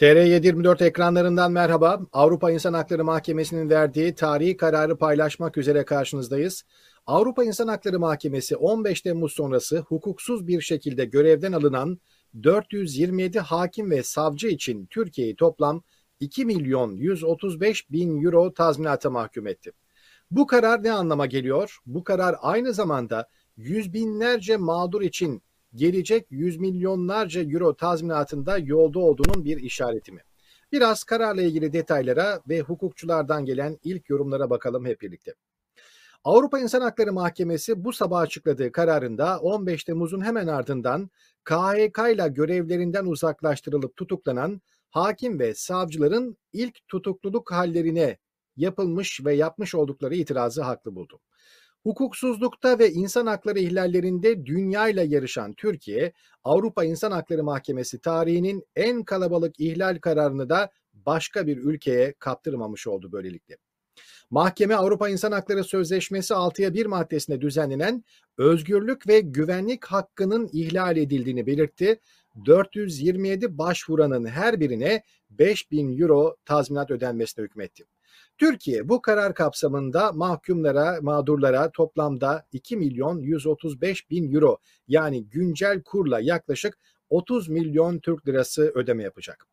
TR724 ekranlarından merhaba. Avrupa İnsan Hakları Mahkemesi'nin verdiği tarihi kararı paylaşmak üzere karşınızdayız. Avrupa İnsan Hakları Mahkemesi 15 Temmuz sonrası hukuksuz bir şekilde görevden alınan 427 hakim ve savcı için Türkiye'yi toplam 2 milyon 135 bin euro tazminata mahkum etti. Bu karar ne anlama geliyor? Bu karar aynı zamanda yüz binlerce mağdur için gelecek yüz milyonlarca euro tazminatında yolda olduğunun bir işareti mi? Biraz kararla ilgili detaylara ve hukukçulardan gelen ilk yorumlara bakalım hep birlikte. Avrupa İnsan Hakları Mahkemesi bu sabah açıkladığı kararında 15 Temmuz'un hemen ardından KHK ile görevlerinden uzaklaştırılıp tutuklanan hakim ve savcıların ilk tutukluluk hallerine yapılmış ve yapmış oldukları itirazı haklı buldu. Hukuksuzlukta ve insan hakları ihlallerinde dünyayla yarışan Türkiye, Avrupa İnsan Hakları Mahkemesi tarihinin en kalabalık ihlal kararını da başka bir ülkeye kaptırmamış oldu böylelikle. Mahkeme Avrupa İnsan Hakları Sözleşmesi 6'ya 1 maddesinde düzenlenen özgürlük ve güvenlik hakkının ihlal edildiğini belirtti. 427 başvuranın her birine 5000 euro tazminat ödenmesine hükmetti. Türkiye bu karar kapsamında mahkumlara, mağdurlara toplamda 2 milyon 135 bin euro yani güncel kurla yaklaşık 30 milyon Türk lirası ödeme yapacak.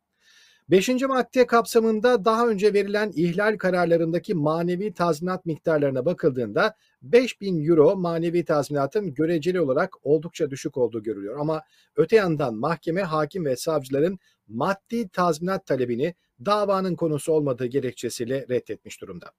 Beşinci madde kapsamında daha önce verilen ihlal kararlarındaki manevi tazminat miktarlarına bakıldığında 5000 euro manevi tazminatın göreceli olarak oldukça düşük olduğu görülüyor. Ama öte yandan mahkeme, hakim ve savcıların maddi tazminat talebini davanın konusu olmadığı gerekçesiyle reddetmiş durumda.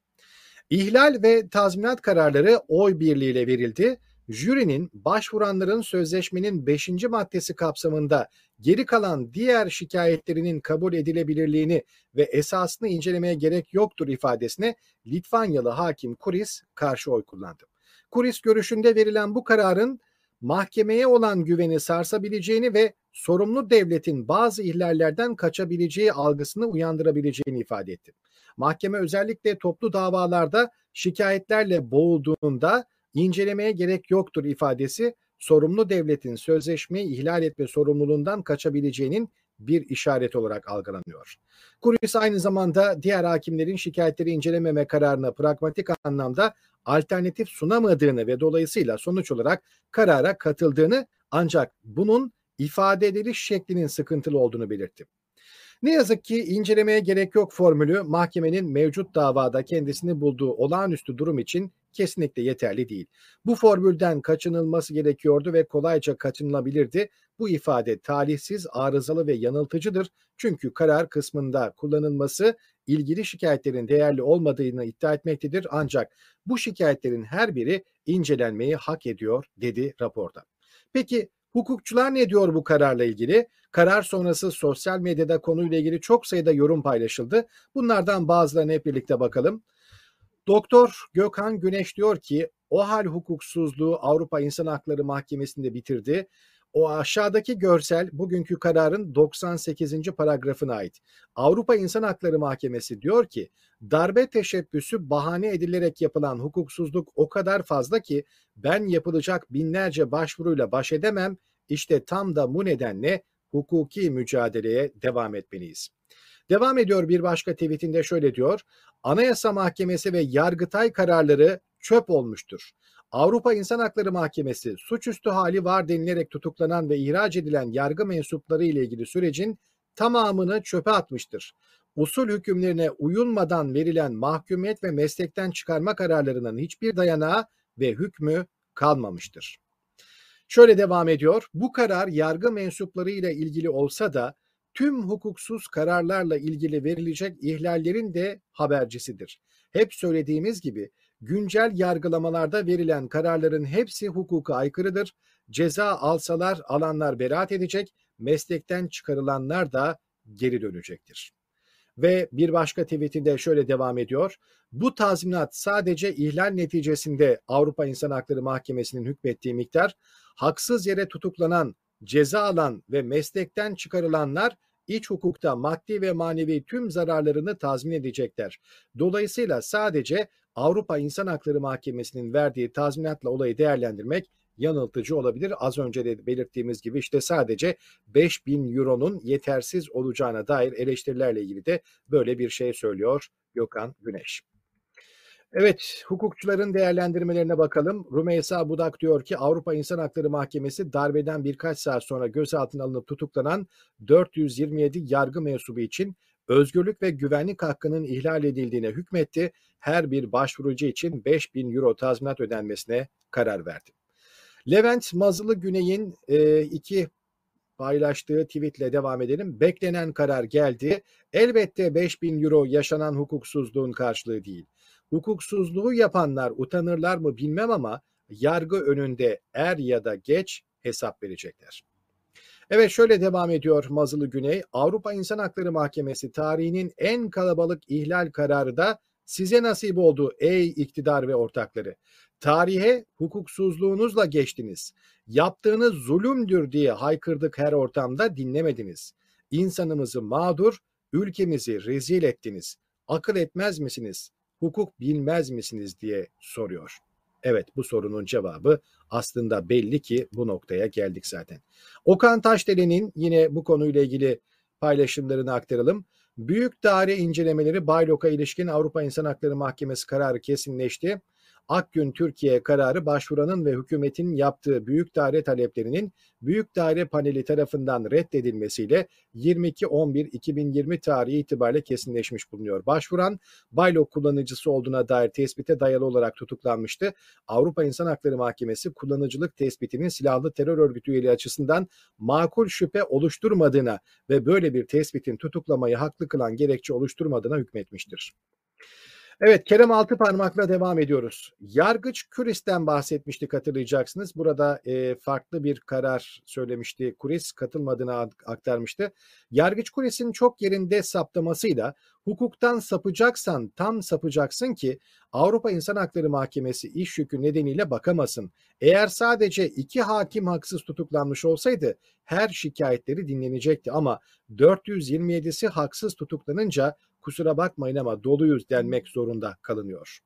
İhlal ve tazminat kararları oy birliğiyle verildi. Jürinin başvuranların sözleşmenin 5. maddesi kapsamında geri kalan diğer şikayetlerinin kabul edilebilirliğini ve esasını incelemeye gerek yoktur ifadesine Litvanyalı hakim Kuris karşı oy kullandı. Kuris görüşünde verilen bu kararın mahkemeye olan güveni sarsabileceğini ve sorumlu devletin bazı ihlallerden kaçabileceği algısını uyandırabileceğini ifade etti. Mahkeme özellikle toplu davalarda şikayetlerle boğulduğunda incelemeye gerek yoktur ifadesi sorumlu devletin sözleşmeyi ihlal etme sorumluluğundan kaçabileceğinin bir işaret olarak algılanıyor. Kuris aynı zamanda diğer hakimlerin şikayetleri incelememe kararına pragmatik anlamda alternatif sunamadığını ve dolayısıyla sonuç olarak karara katıldığını ancak bunun ifade ediliş şeklinin sıkıntılı olduğunu belirtti. Ne yazık ki incelemeye gerek yok formülü mahkemenin mevcut davada kendisini bulduğu olağanüstü durum için kesinlikle yeterli değil. Bu formülden kaçınılması gerekiyordu ve kolayca kaçınılabilirdi. Bu ifade talihsiz, arızalı ve yanıltıcıdır. Çünkü karar kısmında kullanılması ilgili şikayetlerin değerli olmadığını iddia etmektedir. Ancak bu şikayetlerin her biri incelenmeyi hak ediyor dedi raporda. Peki Hukukçular ne diyor bu kararla ilgili? Karar sonrası sosyal medyada konuyla ilgili çok sayıda yorum paylaşıldı. Bunlardan bazılarına hep birlikte bakalım. Doktor Gökhan Güneş diyor ki o hal hukuksuzluğu Avrupa İnsan Hakları Mahkemesi'nde bitirdi. O aşağıdaki görsel bugünkü kararın 98. paragrafına ait. Avrupa İnsan Hakları Mahkemesi diyor ki darbe teşebbüsü bahane edilerek yapılan hukuksuzluk o kadar fazla ki ben yapılacak binlerce başvuruyla baş edemem. İşte tam da bu nedenle hukuki mücadeleye devam etmeliyiz. Devam ediyor bir başka tweetinde şöyle diyor. Anayasa Mahkemesi ve Yargıtay kararları çöp olmuştur. Avrupa İnsan Hakları Mahkemesi suçüstü hali var denilerek tutuklanan ve ihraç edilen yargı mensupları ile ilgili sürecin tamamını çöpe atmıştır. Usul hükümlerine uyulmadan verilen mahkumiyet ve meslekten çıkarma kararlarının hiçbir dayanağı ve hükmü kalmamıştır. Şöyle devam ediyor. Bu karar yargı mensupları ile ilgili olsa da tüm hukuksuz kararlarla ilgili verilecek ihlallerin de habercisidir. Hep söylediğimiz gibi güncel yargılamalarda verilen kararların hepsi hukuka aykırıdır. Ceza alsalar alanlar beraat edecek, meslekten çıkarılanlar da geri dönecektir. Ve bir başka tweetinde şöyle devam ediyor. Bu tazminat sadece ihlal neticesinde Avrupa İnsan Hakları Mahkemesi'nin hükmettiği miktar, haksız yere tutuklanan, ceza alan ve meslekten çıkarılanlar iç hukukta maddi ve manevi tüm zararlarını tazmin edecekler. Dolayısıyla sadece Avrupa İnsan Hakları Mahkemesi'nin verdiği tazminatla olayı değerlendirmek yanıltıcı olabilir. Az önce de belirttiğimiz gibi işte sadece 5000 euronun yetersiz olacağına dair eleştirilerle ilgili de böyle bir şey söylüyor Gökhan Güneş. Evet, hukukçuların değerlendirmelerine bakalım. Rumeysa Budak diyor ki Avrupa İnsan Hakları Mahkemesi darbeden birkaç saat sonra gözaltına alınıp tutuklanan 427 yargı mensubu için özgürlük ve güvenlik hakkının ihlal edildiğine hükmetti. Her bir başvurucu için 5000 euro tazminat ödenmesine karar verdi. Levent Mazılı Güney'in e, iki paylaştığı tweetle devam edelim. Beklenen karar geldi. Elbette 5000 euro yaşanan hukuksuzluğun karşılığı değil. Hukuksuzluğu yapanlar utanırlar mı bilmem ama yargı önünde er ya da geç hesap verecekler. Evet şöyle devam ediyor Mazılı Güney. Avrupa İnsan Hakları Mahkemesi tarihinin en kalabalık ihlal kararı da size nasip oldu ey iktidar ve ortakları. Tarihe hukuksuzluğunuzla geçtiniz. Yaptığınız zulümdür diye haykırdık her ortamda dinlemediniz. İnsanımızı mağdur, ülkemizi rezil ettiniz. Akıl etmez misiniz? Hukuk bilmez misiniz diye soruyor. Evet bu sorunun cevabı aslında belli ki bu noktaya geldik zaten. Okan Taşdelen'in yine bu konuyla ilgili paylaşımlarını aktaralım. Büyük daire incelemeleri Baylok'a ilişkin Avrupa İnsan Hakları Mahkemesi kararı kesinleşti. Akgün Türkiye kararı başvuranın ve hükümetin yaptığı büyük daire taleplerinin büyük daire paneli tarafından reddedilmesiyle 22.11.2020 tarihi itibariyle kesinleşmiş bulunuyor. Başvuran Baylok kullanıcısı olduğuna dair tespite dayalı olarak tutuklanmıştı. Avrupa İnsan Hakları Mahkemesi kullanıcılık tespitinin silahlı terör örgütü üyeliği açısından makul şüphe oluşturmadığına ve böyle bir tespitin tutuklamayı haklı kılan gerekçe oluşturmadığına hükmetmiştir. Evet Kerem Altıparmak'la devam ediyoruz. Yargıç Kuris'ten bahsetmiştik hatırlayacaksınız. Burada e, farklı bir karar söylemişti. Kuris katılmadığını aktarmıştı. Yargıç Kuris'in çok yerinde saptamasıyla hukuktan sapacaksan tam sapacaksın ki Avrupa İnsan Hakları Mahkemesi iş yükü nedeniyle bakamasın. Eğer sadece iki hakim haksız tutuklanmış olsaydı her şikayetleri dinlenecekti ama 427'si haksız tutuklanınca kusura bakmayın ama doluyuz denmek zorunda kalınıyor.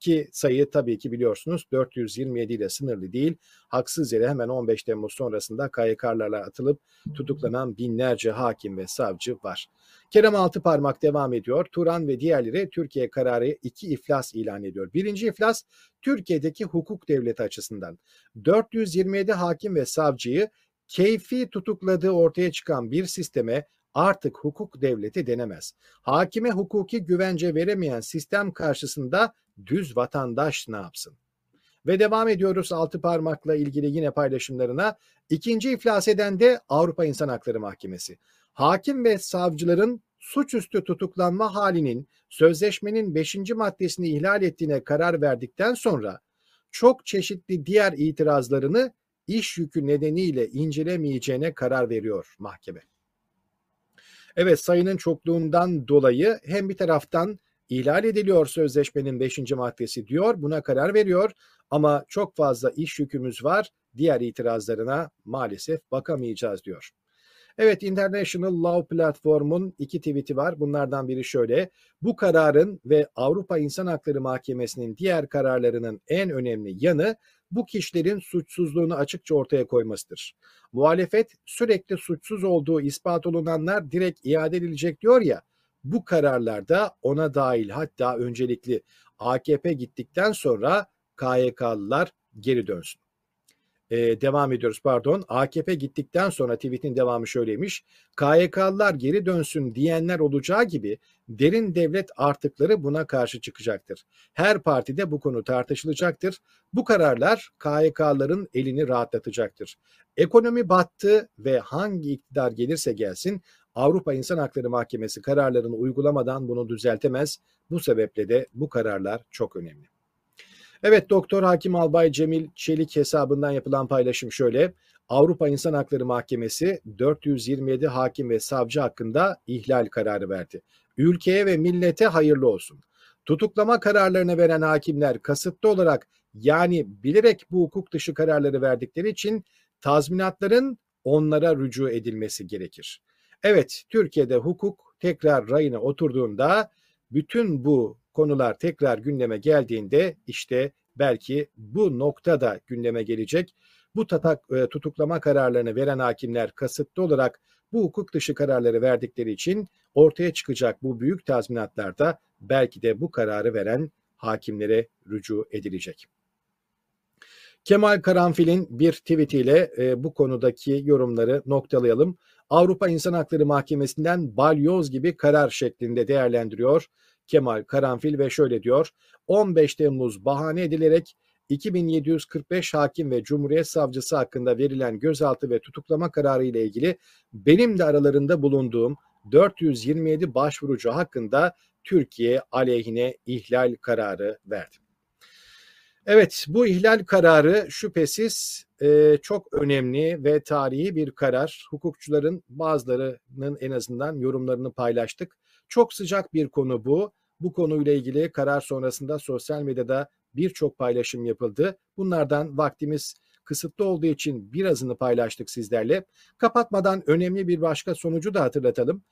Ki sayı tabii ki biliyorsunuz 427 ile sınırlı değil. Haksız yere hemen 15 Temmuz sonrasında KYK'larla atılıp tutuklanan binlerce hakim ve savcı var. Kerem Altıparmak devam ediyor. Turan ve diğerleri Türkiye kararı iki iflas ilan ediyor. Birinci iflas Türkiye'deki hukuk devleti açısından. 427 hakim ve savcıyı keyfi tutukladığı ortaya çıkan bir sisteme artık hukuk devleti denemez. Hakime hukuki güvence veremeyen sistem karşısında düz vatandaş ne yapsın? Ve devam ediyoruz altı parmakla ilgili yine paylaşımlarına. İkinci iflas eden de Avrupa İnsan Hakları Mahkemesi. Hakim ve savcıların suçüstü tutuklanma halinin sözleşmenin 5. maddesini ihlal ettiğine karar verdikten sonra çok çeşitli diğer itirazlarını iş yükü nedeniyle incelemeyeceğine karar veriyor mahkeme. Evet sayının çokluğundan dolayı hem bir taraftan ihlal ediliyor sözleşmenin 5. maddesi diyor buna karar veriyor ama çok fazla iş yükümüz var diğer itirazlarına maalesef bakamayacağız diyor. Evet International Law Platform'un iki tweet'i var. Bunlardan biri şöyle. Bu kararın ve Avrupa İnsan Hakları Mahkemesi'nin diğer kararlarının en önemli yanı bu kişilerin suçsuzluğunu açıkça ortaya koymasıdır. Muhalefet sürekli suçsuz olduğu ispat olunanlar direkt iade edilecek diyor ya. Bu kararlarda ona dahil hatta öncelikli AKP gittikten sonra KYK'lılar geri dönsün e, devam ediyoruz pardon. AKP gittikten sonra tweetin devamı şöyleymiş. KYK'lılar geri dönsün diyenler olacağı gibi derin devlet artıkları buna karşı çıkacaktır. Her partide bu konu tartışılacaktır. Bu kararlar KYK'ların elini rahatlatacaktır. Ekonomi battı ve hangi iktidar gelirse gelsin Avrupa İnsan Hakları Mahkemesi kararlarını uygulamadan bunu düzeltemez. Bu sebeple de bu kararlar çok önemli. Evet Doktor Hakim Albay Cemil Çelik hesabından yapılan paylaşım şöyle. Avrupa İnsan Hakları Mahkemesi 427 hakim ve savcı hakkında ihlal kararı verdi. Ülkeye ve millete hayırlı olsun. Tutuklama kararlarını veren hakimler kasıtlı olarak yani bilerek bu hukuk dışı kararları verdikleri için tazminatların onlara rücu edilmesi gerekir. Evet, Türkiye'de hukuk tekrar rayına oturduğunda bütün bu konular tekrar gündeme geldiğinde işte belki bu nokta da gündeme gelecek. Bu tatak, e, tutuklama kararlarını veren hakimler kasıtlı olarak bu hukuk dışı kararları verdikleri için ortaya çıkacak bu büyük tazminatlarda belki de bu kararı veren hakimlere rücu edilecek. Kemal Karanfil'in bir tweetiyle e, bu konudaki yorumları noktalayalım. Avrupa İnsan Hakları Mahkemesi'nden balyoz gibi karar şeklinde değerlendiriyor Kemal Karanfil ve şöyle diyor. 15 Temmuz bahane edilerek 2745 hakim ve Cumhuriyet Savcısı hakkında verilen gözaltı ve tutuklama kararı ile ilgili benim de aralarında bulunduğum 427 başvurucu hakkında Türkiye aleyhine ihlal kararı verdi. Evet bu ihlal kararı şüphesiz e, çok önemli ve tarihi bir karar. Hukukçuların bazılarının en azından yorumlarını paylaştık. Çok sıcak bir konu bu. Bu konuyla ilgili karar sonrasında sosyal medyada birçok paylaşım yapıldı. Bunlardan vaktimiz kısıtlı olduğu için birazını paylaştık sizlerle. Kapatmadan önemli bir başka sonucu da hatırlatalım.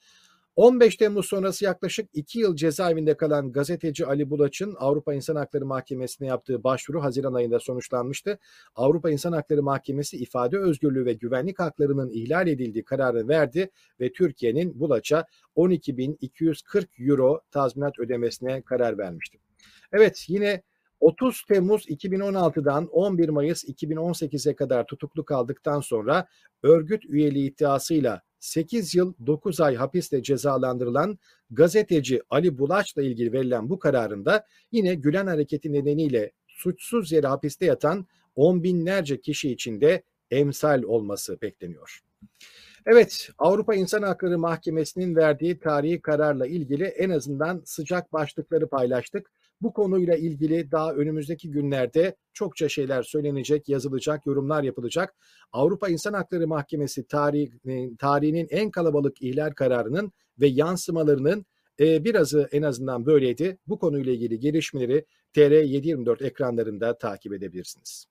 15 Temmuz sonrası yaklaşık 2 yıl cezaevinde kalan gazeteci Ali Bulaç'ın Avrupa İnsan Hakları Mahkemesi'ne yaptığı başvuru Haziran ayında sonuçlanmıştı. Avrupa İnsan Hakları Mahkemesi ifade özgürlüğü ve güvenlik haklarının ihlal edildiği kararı verdi ve Türkiye'nin Bulaç'a 12.240 euro tazminat ödemesine karar vermişti. Evet yine 30 Temmuz 2016'dan 11 Mayıs 2018'e kadar tutuklu kaldıktan sonra örgüt üyeliği iddiasıyla 8 yıl 9 ay hapisle cezalandırılan gazeteci Ali Bulaç'la ilgili verilen bu kararında yine Gülen hareketi nedeniyle suçsuz yere hapiste yatan on binlerce kişi için de emsal olması bekleniyor. Evet, Avrupa İnsan Hakları Mahkemesi'nin verdiği tarihi kararla ilgili en azından sıcak başlıkları paylaştık. Bu konuyla ilgili daha önümüzdeki günlerde çokça şeyler söylenecek, yazılacak, yorumlar yapılacak. Avrupa İnsan Hakları Mahkemesi tarih, tarihinin en kalabalık ihlal kararının ve yansımalarının e, birazı en azından böyleydi. Bu konuyla ilgili gelişmeleri TR724 ekranlarında takip edebilirsiniz.